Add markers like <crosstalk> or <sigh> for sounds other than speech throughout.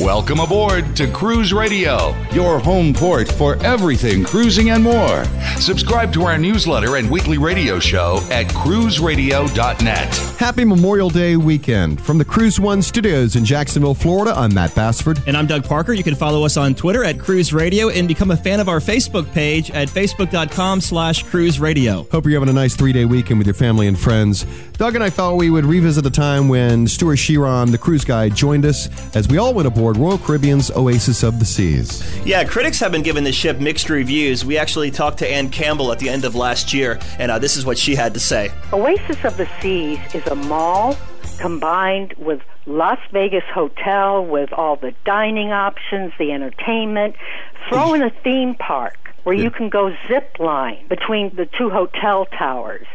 Welcome aboard to Cruise Radio, your home port for everything cruising and more. Subscribe to our newsletter and weekly radio show at cruiseradio.net. Happy Memorial Day weekend. From the Cruise One studios in Jacksonville, Florida, I'm Matt Bassford. And I'm Doug Parker. You can follow us on Twitter at Cruise Radio and become a fan of our Facebook page at facebook.com slash cruise radio. Hope you're having a nice three day weekend with your family and friends. Doug and I thought we would revisit the time when Stuart Chiron, the cruise guy, joined us as we all went aboard Royal Caribbean's Oasis of the Seas. Yeah, critics have been giving the ship mixed reviews. We actually talked to Ann Campbell at the end of last year, and uh, this is what she had to say. Oasis of the Seas is a mall combined with Las Vegas Hotel with all the dining options, the entertainment. Throw in a theme park where you can go zip line between the two hotel towers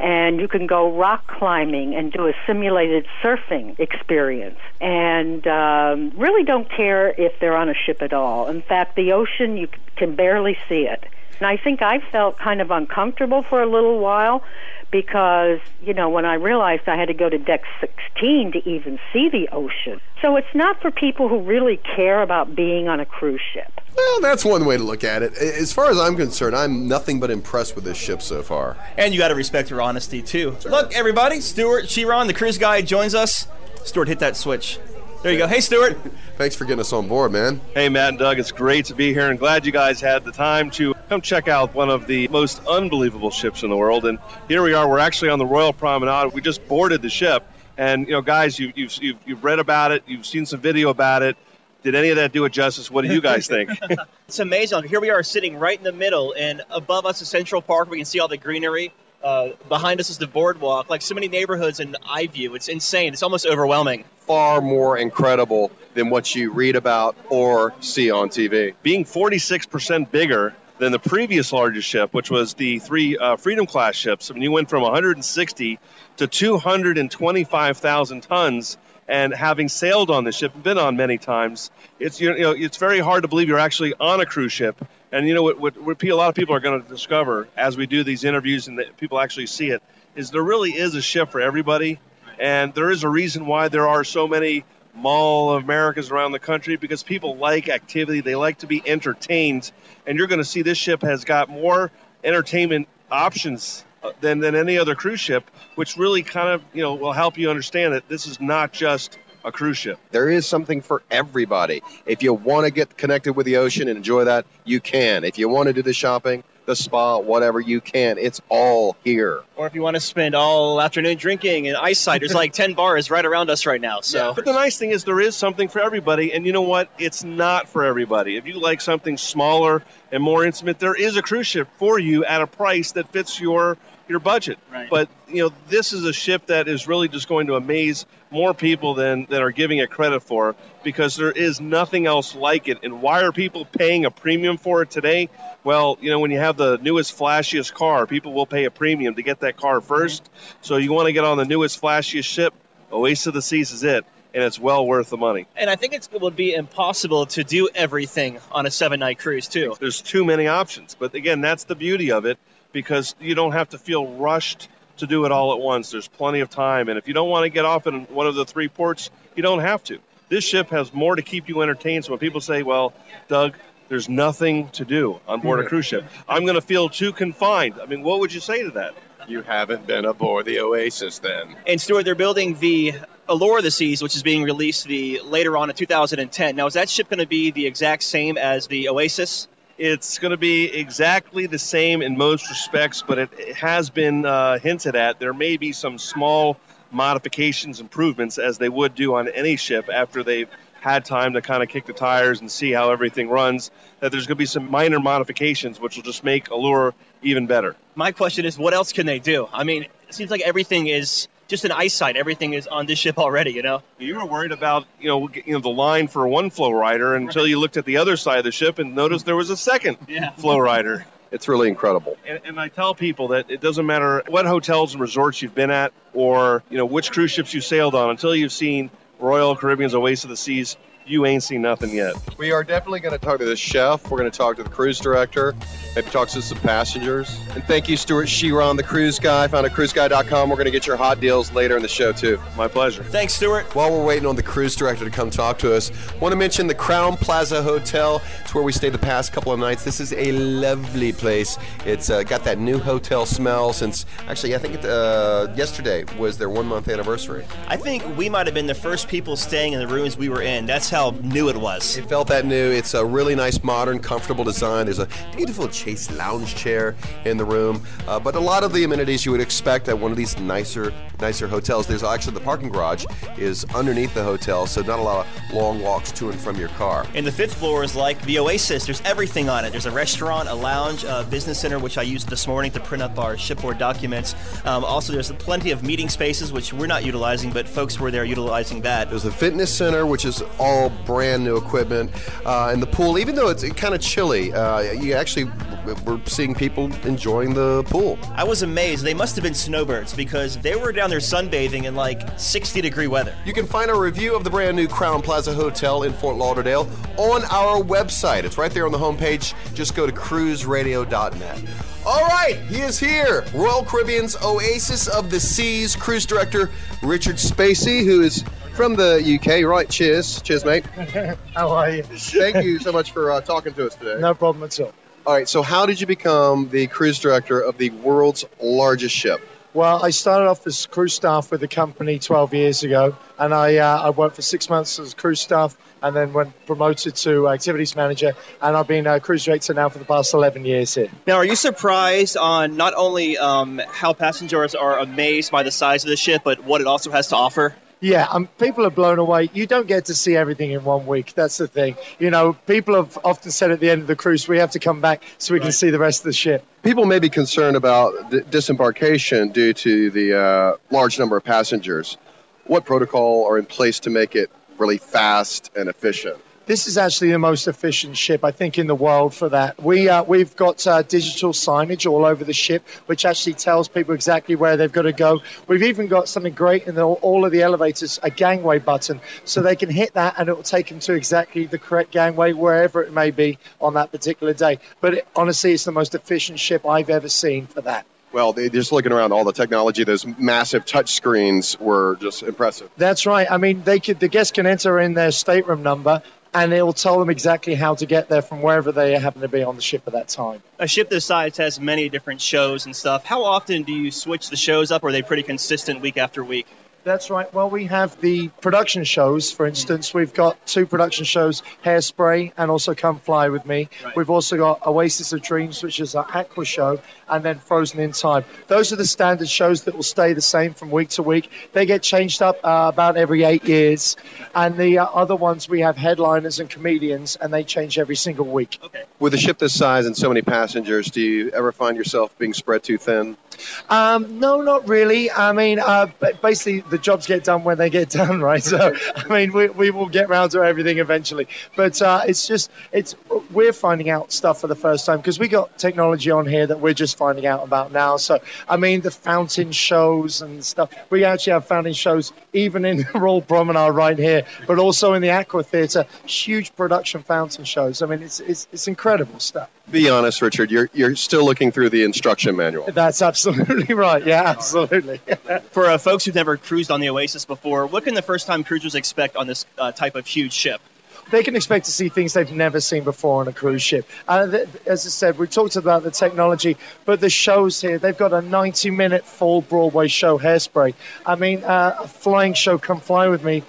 and you can go rock climbing and do a simulated surfing experience. And um, really don't care if they're on a ship at all. In fact, the ocean, you can barely see it. And I think I felt kind of uncomfortable for a little while because, you know, when I realized I had to go to deck 16 to even see the ocean. So it's not for people who really care about being on a cruise ship. Well, that's one way to look at it. As far as I'm concerned, I'm nothing but impressed with this ship so far. And you got to respect her honesty, too. Sure. Look, everybody, Stuart Chiron, the cruise guy, joins us. Stuart, hit that switch. There you go. Hey, Stuart. <laughs> Thanks for getting us on board, man. Hey, Matt and Doug. It's great to be here and glad you guys had the time to come check out one of the most unbelievable ships in the world. And here we are. We're actually on the Royal Promenade. We just boarded the ship. And, you know, guys, you, you've, you've, you've read about it, you've seen some video about it. Did any of that do it justice? What do you guys think? <laughs> <laughs> it's amazing. Here we are sitting right in the middle, and above us is Central Park. We can see all the greenery. Uh, behind us is the boardwalk, like so many neighborhoods in iView. It's insane. It's almost overwhelming. Far more incredible than what you read about or see on TV. Being 46% bigger than the previous largest ship, which was the three uh, Freedom class ships. I mean, you went from 160 to 225,000 tons. And having sailed on the ship, and been on many times, it's you know it's very hard to believe you're actually on a cruise ship. And you know what, what, what a lot of people are going to discover as we do these interviews and people actually see it is there really is a ship for everybody, and there is a reason why there are so many mall of Americas around the country because people like activity, they like to be entertained, and you're going to see this ship has got more entertainment options than, than any other cruise ship, which really kind of you know will help you understand that this is not just a cruise ship. There is something for everybody. If you want to get connected with the ocean and enjoy that, you can. If you want to do the shopping, the spa, whatever you can, it's all here. Or if you want to spend all afternoon drinking and ice side, there's like <laughs> 10 bars right around us right now. So, yeah, but the nice thing is there is something for everybody, and you know what? It's not for everybody. If you like something smaller and more intimate, there is a cruise ship for you at a price that fits your your budget. Right. But you know, this is a ship that is really just going to amaze more people than than are giving it credit for because there is nothing else like it. And why are people paying a premium for it today? Well, you know, when you have the newest, flashiest car, people will pay a premium to get that car 1st mm-hmm. So you want to get on the newest, flashiest ship. Oasis of the Seas is it and it's well worth the money. And I think it would be impossible to do everything on a seven night cruise, too. There's too many options. But again, that's the beauty of it because you don't have to feel rushed to do it all at once. There's plenty of time. And if you don't want to get off in one of the three ports, you don't have to. This ship has more to keep you entertained. So when people say, well, Doug, there's nothing to do on board a cruise ship, I'm going to feel too confined. I mean, what would you say to that? You haven't been aboard the Oasis then. And Stuart, they're building the Allure of the Seas, which is being released the later on in 2010. Now, is that ship going to be the exact same as the Oasis? It's going to be exactly the same in most respects, but it, has been uh, hinted at. There may be some small modifications, improvements, as they would do on any ship after they've had time to kind of kick the tires and see how everything runs. That there's going to be some minor modifications, which will just make Allure even better. My question is, what else can they do? I mean, it seems like everything is just in eyesight, everything is on this ship already. You know. You were worried about you know you know the line for one FlowRider until you looked at the other side of the ship and noticed there was a second <laughs> Yeah. FlowRider. It's really incredible. And, and I tell people that it doesn't matter what hotels and resorts you've been at, or you know which cruise ships you sailed on, until you've seen Royal Caribbean's Oasis of the Seas, you ain't seen nothing yet. We are definitely going to talk to the chef. We're going to talk to the cruise director, maybe talk to some passengers. And thank you, Stuart Chiron, the cruise guy. Found at cruiseguy.com. We're going to get your hot deals later in the show, too. My pleasure. Thanks, Stuart. While we're waiting on the cruise director to come talk to us, want to mention the Crowne Plaza Hotel. It's where we stayed the past couple of nights. This is a lovely place. It's uh, got that new hotel smell since actually I think it, uh, yesterday was their one month anniversary. I think we might have been the first people staying in the rooms we were in. That's how new it was. It felt that new. It's a really nice, modern, comfortable design. There's a beautiful Chase lounge chair in the room, uh, but a lot of the amenities you would expect at one of these nicer, nicer hotels. There's actually the parking garage is underneath the hotel, so not a lot of long walks to and from your car. And the fifth floor is like the Oasis. There's everything on it. There's a restaurant, a lounge, a business center, which I used this morning to print up our shipboard documents. Um, also, there's plenty of meeting spaces, which we're not utilizing, but folks were there utilizing that. There's a fitness center, which is all brand new equipment, uh, and the pool. Even though it's kind of chilly, uh, you actually we're seeing people enjoying the pool. I was amazed. They must have been snowbirds because they were down there sunbathing in like 60 degree weather. You can find a review of the brand new Crowne Plaza Hotel in Fort Lauderdale on our website. It's right there on the homepage. Just go to cruiseradio.net. All right, he is here. Royal Caribbean's Oasis of the Seas cruise director Richard Spacey, who is from the UK, right? Cheers. Cheers, mate. <laughs> How are you? Thank you so much for uh, talking to us today. No problem at all. All right, so how did you become the cruise director of the world's largest ship? Well, I started off as cruise staff with the company 12 years ago, and I, uh, I worked for six months as cruise staff and then went promoted to activities manager, and I've been a cruise director now for the past 11 years here. Now, are you surprised on not only um, how passengers are amazed by the size of the ship, but what it also has to offer? Yeah, um, people are blown away. You don't get to see everything in one week. That's the thing. You know, people have often said at the end of the cruise, we have to come back so we can see the rest of the ship. People may be concerned about d- disembarkation due to the uh, large number of passengers. What protocol are in place to make it really fast and efficient? This is actually the most efficient ship, I think, in the world for that. We uh, we've got uh, digital signage all over the ship, which actually tells people exactly where they've got to go. We've even got something great in the, all of the elevators, a gangway button, so they can hit that and it will take them to exactly the correct gangway wherever it may be on that particular day. But it, honestly, it's the most efficient ship I've ever seen for that. Well, they, just looking around all the technology, those massive touch screens were just impressive. That's right. I mean, they could the guests can enter in their stateroom number, and it will tell them exactly how to get there from wherever they happen to be on the ship at that time. A ship this size has many different shows and stuff. How often do you switch the shows up, or are they pretty consistent week after week? That's right. Well, we have the production shows, for instance. We've got two production shows, Hairspray and also Come Fly With Me. We've also got Oasis of Dreams, which is our aqua show, and then Frozen in Time. Those are the standard shows that will stay the same from week to week. They get changed up uh, about every eight years. And the uh, other ones, we have headliners and comedians, and they change every single week. With a ship this size and so many passengers, do you ever find yourself being spread too thin? Um, no, not really. I mean, uh, basically, the jobs get done when they get <laughs> done, right? So, I mean, we, we will get round to everything eventually. But uh, it's just, it's we're finding out stuff for the first time because we got technology on here that we're just finding out about now. So, I mean, the fountain shows and stuff. We actually have fountain shows even in the <laughs> Royal Promenade right here, but also in the Aqua Theatre. Huge production fountain shows. I mean, it's it's, it's incredible stuff. Be honest, Richard, you're, you're still looking through the instruction manual. That's absolutely right. Yeah, absolutely. <laughs> For uh, folks who've never cruised on the Oasis before, what can the first time cruisers expect on this uh, type of huge ship? they can expect to see things they've never seen before on a cruise ship. Uh, th- as I said, we talked about the technology, but the shows here, they've got a 90 minute full Broadway show, Hairspray. I mean, uh, a flying show, Come Fly With Me.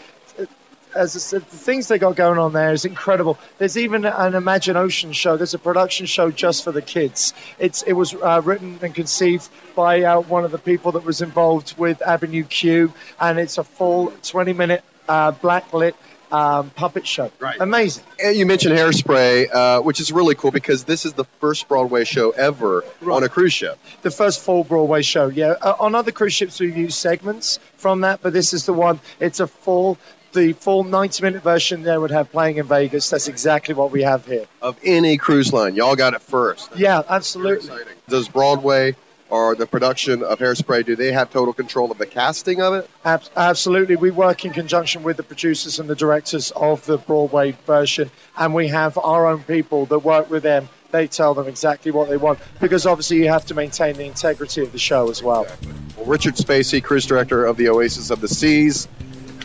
As I said, the things they got going on there is incredible. There's even an Imagine Ocean show. There's a production show just for the kids. It's it was uh, written and conceived by uh, one of the people that was involved with Avenue Q, and it's a full 20 minute uh, blacklit um, puppet show. Right. Amazing. And you mentioned Hairspray, uh, which is really cool because this is the first Broadway show ever on a cruise ship. The first full Broadway show, yeah. Uh, on other cruise ships, we've used segments from that, but this is the one. It's a full, the full 90 minute version they would have playing in Vegas. That's exactly what we have here. Of any cruise line, y'all got it first. Yeah, absolutely. Does Broadway or the production of Hairspray do they have total control of the casting of it? Ab- absolutely. We work in conjunction with the producers and the directors of the Broadway version, and we have our own people that work with them. They tell them exactly what they want because obviously you have to maintain the integrity of the show as well. Well, Richard Spacey, cruise director of the Oasis of the Seas.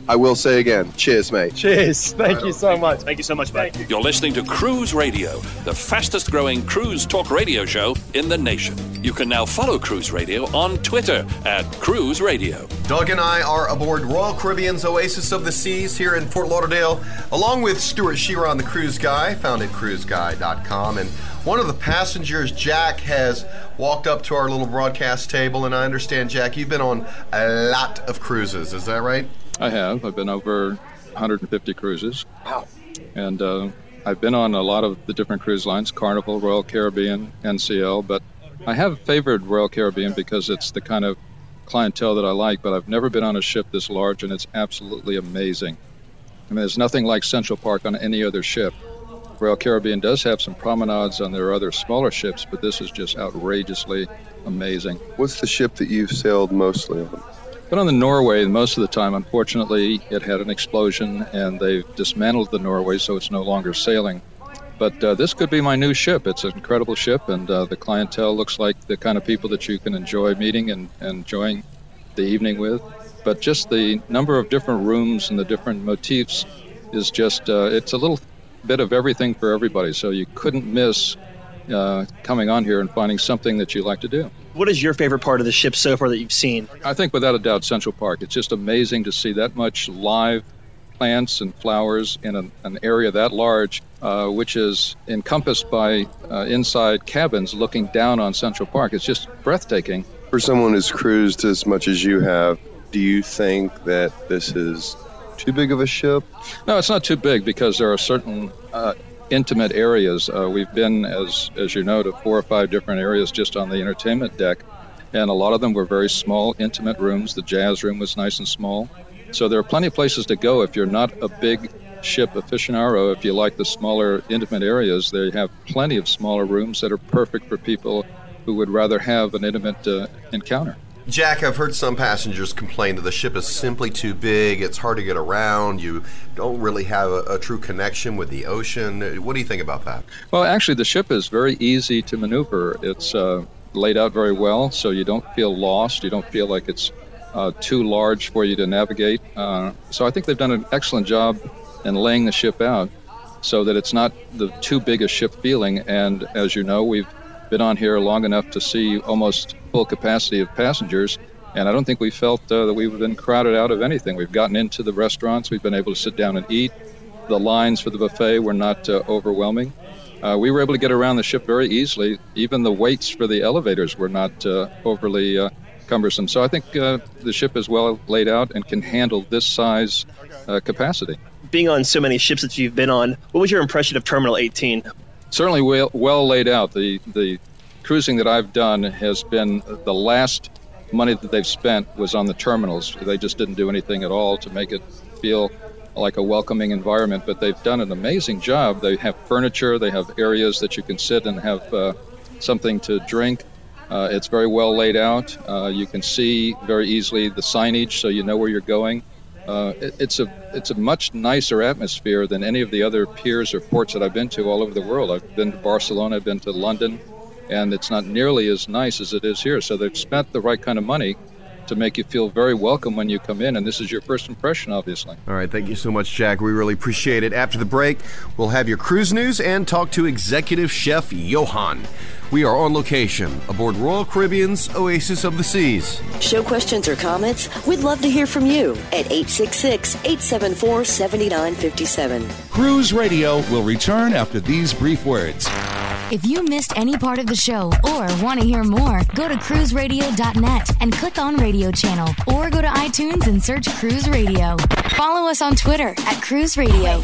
I will say again, cheers, mate. Cheers. Thank you so much. Thank you so much, mate. You're listening to Cruise Radio, the fastest growing cruise talk radio show in the nation. You can now follow Cruise Radio on Twitter at Cruise Radio. Doug and I are aboard Royal Caribbean's Oasis of the Seas here in Fort Lauderdale, along with Stuart Chiron, the cruise guy, found at cruiseguy.com. And one of the passengers, Jack, has walked up to our little broadcast table. And I understand, Jack, you've been on a lot of cruises. Is that right? I have. I've been over 150 cruises. Wow. And uh, I've been on a lot of the different cruise lines Carnival, Royal Caribbean, NCL. But I have favored Royal Caribbean because it's the kind of clientele that I like. But I've never been on a ship this large, and it's absolutely amazing. I mean, there's nothing like Central Park on any other ship. Royal Caribbean does have some promenades on their other smaller ships, but this is just outrageously amazing. What's the ship that you've sailed mostly on? Been on the Norway most of the time. Unfortunately, it had an explosion and they've dismantled the Norway, so it's no longer sailing. But uh, this could be my new ship. It's an incredible ship, and uh, the clientele looks like the kind of people that you can enjoy meeting and, and enjoying the evening with. But just the number of different rooms and the different motifs is just, uh, it's a little bit of everything for everybody. So you couldn't miss uh, coming on here and finding something that you like to do. What is your favorite part of the ship so far that you've seen? I think without a doubt Central Park. It's just amazing to see that much live plants and flowers in an, an area that large, uh, which is encompassed by uh, inside cabins looking down on Central Park. It's just breathtaking. For someone who's cruised as much as you have, do you think that this is too big of a ship? No, it's not too big because there are certain uh, intimate areas. Uh, we've been, as as you know, to four or five different areas just on the entertainment deck, and a lot of them were very small, intimate rooms. The jazz room was nice and small, so there are plenty of places to go if you're not a big ship aficionado. If you like the smaller, intimate areas, they have plenty of smaller rooms that are perfect for people who would rather have an intimate uh, encounter. Jack, I've heard some passengers complain that the ship is simply too big. It's hard to get around. You don't really have a, a, true connection with the ocean. What do you think about that? Well, actually, the ship is very easy to maneuver. It's uh, laid out very well, so you don't feel lost. You don't feel like it's uh, too large for you to navigate. Uh, so I think they've done an excellent job in laying the ship out so that it's not the too big a ship feeling. And as you know, we've been on here long enough to see almost full capacity of passengers, and I don't think we felt uh, that we've been crowded out of anything. We've gotten into the restaurants, we've been able to sit down and eat. The lines for the buffet were not uh, overwhelming. Uh, we were able to get around the ship very easily. Even the waits for the elevators were not uh, overly uh, cumbersome. So I think uh, the ship is well laid out and can handle this size capacity. Being on so many ships that you've been on, what was your impression of Terminal 18? Certainly well, well laid out. The the cruising that I've done has been the last money that they've spent was on the terminals. They just didn't do anything at all to make it feel like a welcoming environment. But they've done an amazing job. They have furniture. They have areas that you can sit and have uh, something to drink. Uh, it's very well laid out. Uh, you can see very easily the signage, so you know where you're going. Uh, it, it's a it's a much nicer atmosphere than any of the other piers or ports that I've been to all over the world. I've been to Barcelona, I've been to London, and it's not nearly as nice as it is here. So they've spent the right kind of money to make you feel very welcome when you come in, and this is your first impression, obviously. All right, thank you so much, Jack. We really appreciate it. After the break, we'll have your cruise news and talk to executive chef Johan. We are on location aboard Royal Caribbean's Oasis of the Seas. Show questions or comments? We'd love to hear from you at 866 874 7957. Cruise Radio will return after these brief words. If you missed any part of the show or want to hear more, go to cruiseradio.net and click on radio channel or go to iTunes and search Cruise Radio. Follow us on Twitter at Cruise Radio.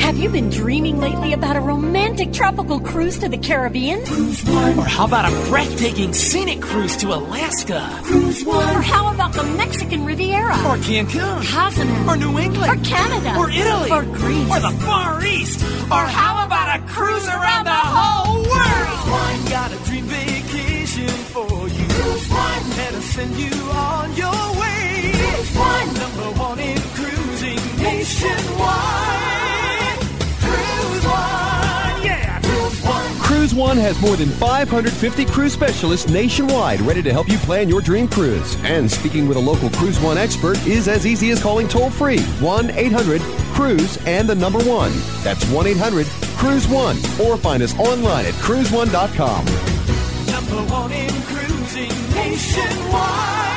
Have you been dreaming lately about a romantic tropical cruise to the Caribbean? Cruise One. Or how about a breathtaking scenic cruise to Alaska? Cruise One. Or how about the Mexican Riviera? Or Cancun? Cozumel. Or New England? Or Canada? Or Italy? Or Greece? Or the Far East? Or how about a cruise around the whole world? Cruise One. Got a dream vacation for you. Cruise One. Let us send you on your way. Cruise One. Number one in cruising nationwide. Cruise One. Yeah. Cruise One. Cruise One has more than 550 cruise specialists nationwide ready to help you plan your dream cruise. And speaking with a local Cruise One expert is as easy as calling toll free 1 800 Cruise and the number one. That's 1 800 Cruise One. Or find us online at cruiseone.com. Number one in cruising nationwide.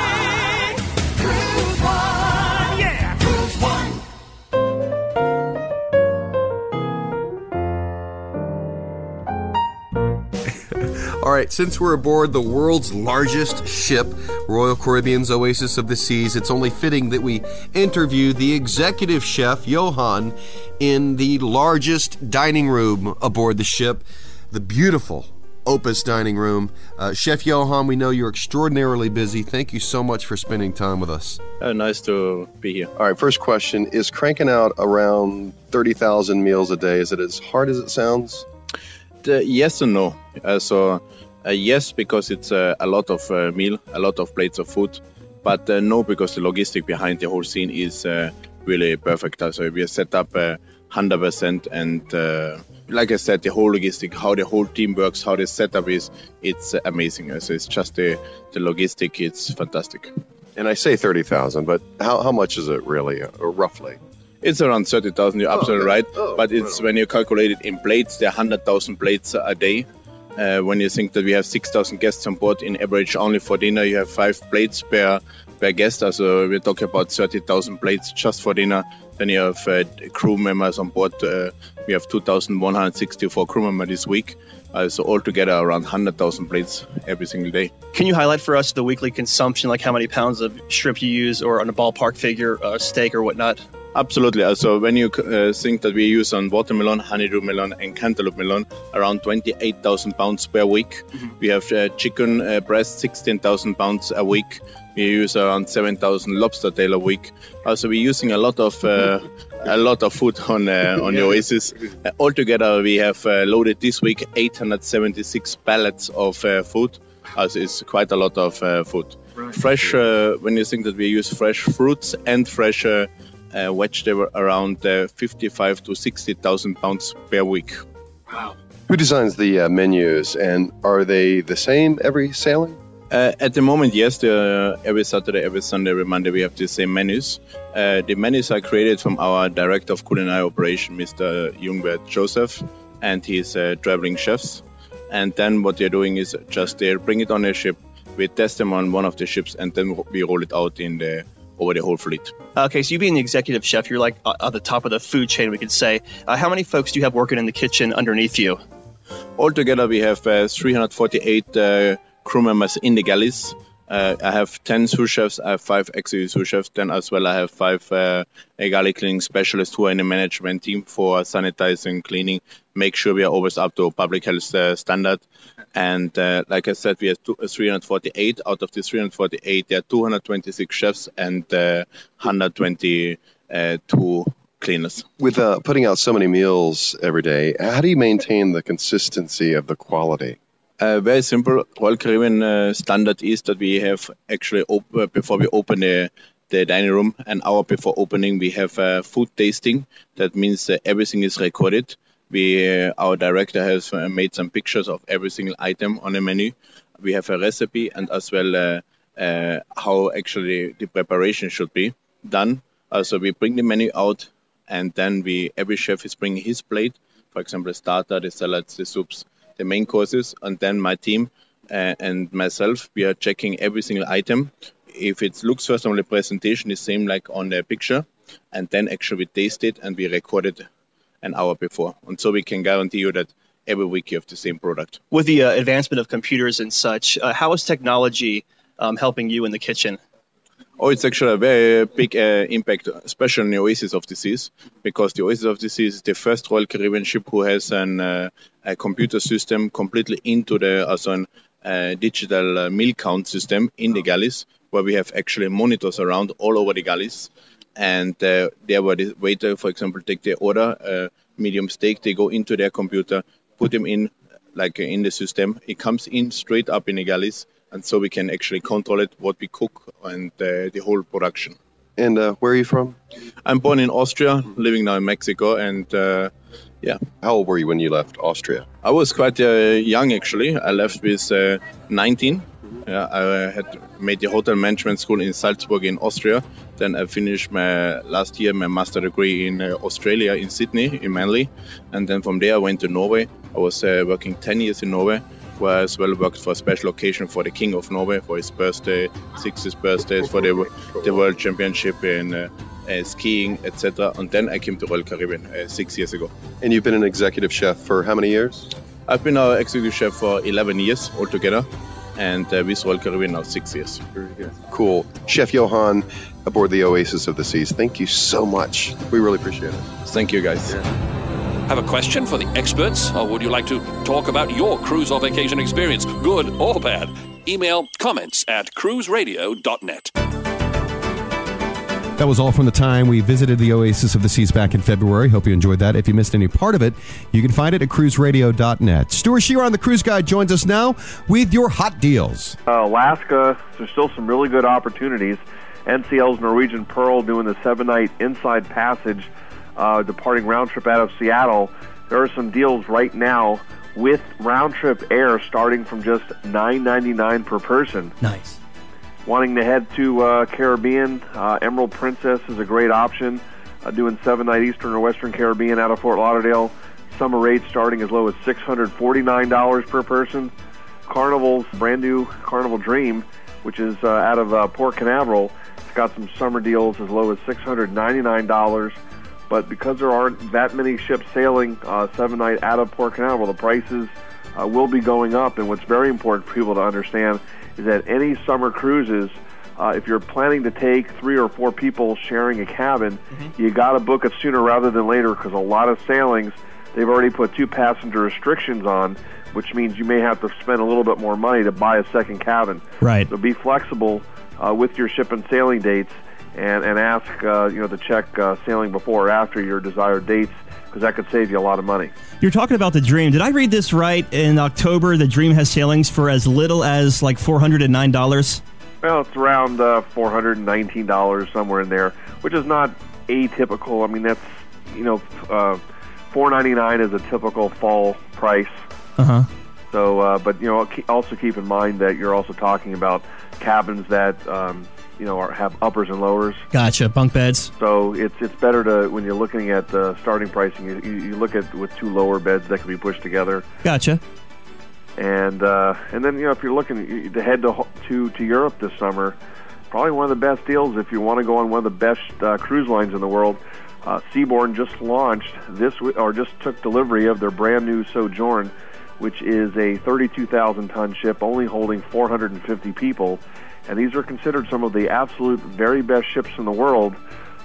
All right, since we're aboard the world's largest ship, Royal Caribbean's Oasis of the Seas, it's only fitting that we interview the executive chef, Johan, in the largest dining room aboard the ship, the beautiful Opus dining room. Uh, chef Johan, we know you're extraordinarily busy. Thank you so much for spending time with us. Uh, nice to be here. All right, first question is cranking out around 30,000 meals a day. Is it as hard as it sounds? The yes and no. Uh, so, uh, yes, because it's uh, a lot of uh, meal, a lot of plates of food. But uh, no, because the logistic behind the whole scene is uh, really perfect. Uh, So we are set up uh, 100%. And uh, like I said, the whole logistic, how the whole team works, how the setup is, it's uh, amazing. Uh, So it's just the, the logistic, it's fantastic. And I say 30,000, but how, how much is it really, uh, roughly? It's around 30,000, you're Oh, absolutely okay. right. Oh, but it's when you calculate it in plates, there are 100,000 plates a day. Uh, when you think that we have 6,000 guests on board, in average only for dinner, you have five plates per per guest. So we're talking about 30,000 plates just for dinner. Then you have uh, crew members on board. Uh, we have 2,164 crew members this week. Uh, so altogether around 100,000 plates every single day. Can you highlight for us the weekly consumption, like how many pounds of shrimp you use, or on a ballpark figure, uh, steak or whatnot? Absolutely. Uh, So when you uh, think that we use on watermelon, honeydew melon, and cantaloupe melon around 28,000 pounds per week. We have uh, chicken uh, breast, 16,000 pounds a week. We use around 7,000 lobster tail a week. Uh, so we're using a lot of uh, a lot of food on uh, <laughs> on the Oasis. Uh, altogether, we have uh, loaded this week 876 pallets of uh, food. Uh, it's quite a lot of uh, food. Fresh, uh, when you think that we use fresh fruits and fresh uh, uh, vegetable around uh, 55 to 60,000 pounds per week. Wow. Who designs the uh, menus, and are they the same every sailing? Uh, at the moment, yes. The, every Saturday, every Sunday, every Monday, we have the same menus. Uh, the menus are created from our director of culinary operation, Mr. Jungbert Joseph, and his uh, traveling chefs. And then what they're doing is just they bring it on a ship, we test them on one of the ships, and then we roll it out in the over the whole fleet. Okay, so you being the executive chef, you're like uh, at the top of the food chain, we could say. Uh, how many folks do you have working in the kitchen underneath you? Altogether, we have uh, 348 uh, crew members in the galleys. Uh, I have 10 sous chefs, I have 5 executive sous chefs, then as well I have 5 uh, galley cleaning specialists who are in the management team for sanitizing, cleaning, make sure we are always up to public health uh, standard. And uh, like I said, we have two, uh, 348. Out of the 348, there are 226 chefs and uh, 122 cleaners. With uh, putting out so many meals every day, how do you maintain the consistency of the quality? Uh, very simple. Royal Caribbean uh, standard is that we have actually op- uh, before we open the, the dining room, an hour before opening, we have uh, food tasting. That means everything is recorded. We, uh, our director has uh, made some pictures of every single item on the menu. We have a recipe and as well how actually the preparation should be done. So we bring the menu out, and then we every chef is bringing his plate. For example, the starter, the salads, the soups, the main courses, and then my team uh, and myself, we are checking every single item. If it looks first on the presentation, the same like on the picture, and then actually we taste it and we record it an hour before. And so we can guarantee you that every week you have the same product. With the uh, advancement of computers and such, uh, how is technology um, helping you in the kitchen? Oh, it's actually a very big uh, impact, especially on the Oasis of the Seas, because the Oasis of the Seas is the first Royal Caribbean ship who has an, uh, a computer system completely into the also an uh, digital uh, meal count system in the galleys, where we have actually monitors around all over the galleys. And uh, there, where the waiter, for example, take their order, uh, medium steak, they go into their computer, put them in, like in the system. It comes in straight up in the galleys and so we can actually control it, what we cook, and uh, the whole production. And uh, where are you from? I'm born in Austria, living now in Mexico, and uh, yeah. How old were you when you left Austria? I was quite uh, young actually. I left with uh, 19. Yeah, I had made the hotel management school in Salzburg in Austria. Then I finished my last year my master degree in uh, Australia in Sydney in Manly, and then from there I went to Norway. I was working 10 years in Norway as well worked for a special occasion for the King of Norway for his birthday, 60th birthday, for the, the World Championship in uh, uh, skiing, etc. And then I came to Royal Caribbean uh, six years ago. And you've been an executive chef for how many years? I've been an executive chef for 11 years altogether, and uh, with Royal Caribbean now six years. Cool. Chef Johan aboard the Oasis of the Seas, thank you so much. We really appreciate it. Thank you, guys. Yeah. Have a question for the experts, or would you like to talk about your cruise or vacation experience, good or bad? Email comments at cruiseradio.net. That was all from the time we visited the Oasis of the Seas back in February. Hope you enjoyed that. If you missed any part of it, you can find it at cruiseradio.net. Stuart Chiron the Cruise Guy joins us now with your hot deals. Uh, Alaska, there's still some really good opportunities. NCL's Norwegian Pearl doing the seven night inside passage uh, departing round trip out of Seattle, there are some deals right now with round trip air starting from just nine ninety nine per person. Nice. Wanting to head to uh, Caribbean, uh, Emerald Princess is a great option. Uh, doing seven night Eastern or Western Caribbean out of Fort Lauderdale. Summer rates starting as low as six hundred forty nine dollars per person. Carnival's brand new Carnival Dream, which is uh, out of uh, Port Canaveral, it's got some summer deals as low as six hundred ninety nine dollars but because there aren't that many ships sailing uh, seven night out of Port Canaveral, the prices uh, will be going up. And what's very important for people to understand is that any summer cruises, uh, if you're planning to take three or four people sharing a cabin, mm-hmm. you got to book it sooner rather than later because a lot of sailings they've already put two passenger restrictions on, which means you may have to spend a little bit more money to buy a second cabin. Right. So be flexible uh, with your ship and sailing dates and, and ask uh, you know to check uh, sailing before or after your desired dates because that could save you a lot of money. You're talking about the Dream. Did I read this right? In October, the Dream has sailings for as little as like four hundred and nine dollars. Well, it's around uh, four hundred and nineteen dollars somewhere in there, which is not atypical. I mean, that's you know, uh, four ninety nine is a typical fall price. Uh huh. So, uh, but you know, also keep in mind that you're also talking about cabins that um, you know are, have uppers and lowers. Gotcha, bunk beds. So it's it's better to when you're looking at the starting pricing, you, you look at with two lower beds that can be pushed together. Gotcha. And uh, and then you know if you're looking to head to to to Europe this summer, probably one of the best deals if you want to go on one of the best uh, cruise lines in the world. Uh, Seabourn just launched this or just took delivery of their brand new Sojourn, which is a 32,000 ton ship only holding 450 people and these are considered some of the absolute very best ships in the world.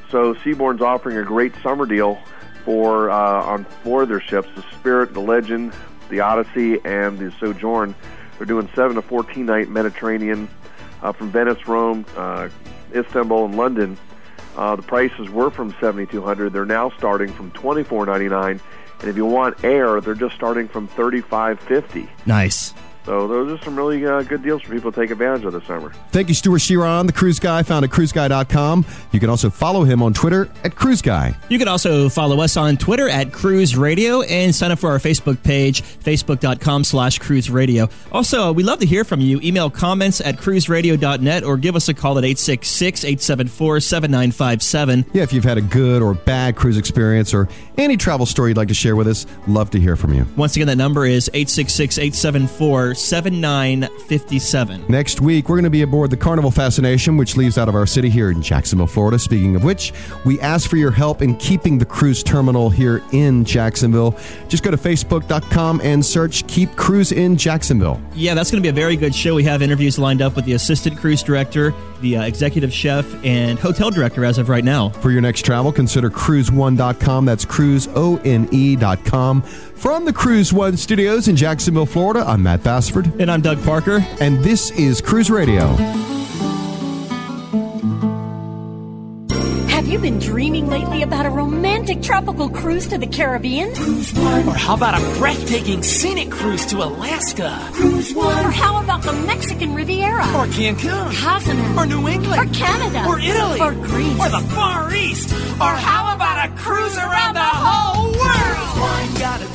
So Seabourn's offering a great summer deal for uh, on four of their ships: the Spirit, the Legend, the Odyssey, and the Sojourn. They're doing seven to fourteen night Mediterranean uh, from Venice, Rome, uh, Istanbul, and London. Uh, the prices were from seventy two hundred. They're now starting from twenty four ninety nine, and if you want air, they're just starting from thirty five fifty. Nice. So those are some really uh, good deals for people to take advantage of this summer. Thank you, Stuart Chiron, the Cruise Guy, found at cruiseguy.com. You can also follow him on Twitter at Cruise Guy. You can also follow us on Twitter at Cruise Radio and sign up for our Facebook page, facebook.com slash cruise radio. Also, we love to hear from you. Email comments at cruiseradio.net or give us a call at 866-874-7957. Yeah, if you've had a good or bad cruise experience or any travel story you'd like to share with us, love to hear from you. Once again, that number is 866 874 7957. Next week, we're going to be aboard the Carnival Fascination, which leaves out of our city here in Jacksonville, Florida. Speaking of which, we ask for your help in keeping the cruise terminal here in Jacksonville. Just go to facebook.com and search Keep Cruise in Jacksonville. Yeah, that's going to be a very good show. We have interviews lined up with the assistant cruise director, the uh, executive chef, and hotel director as of right now. For your next travel, consider cruise1.com. That's cruiseone.com. From the Cruise One studios in Jacksonville, Florida, I'm Matt Bassford. And I'm Doug Parker. And this is Cruise Radio. Have you been dreaming lately about a romantic tropical cruise to the Caribbean? Cruise One. Or how about a breathtaking scenic cruise to Alaska? Cruise One. Or how about the Mexican Riviera? Or Cancun? Cozumel. Or New England? Or Canada? Or Italy? Or Greece? Or the Far East? Or how about a cruise around the whole world? Cruise One. Got a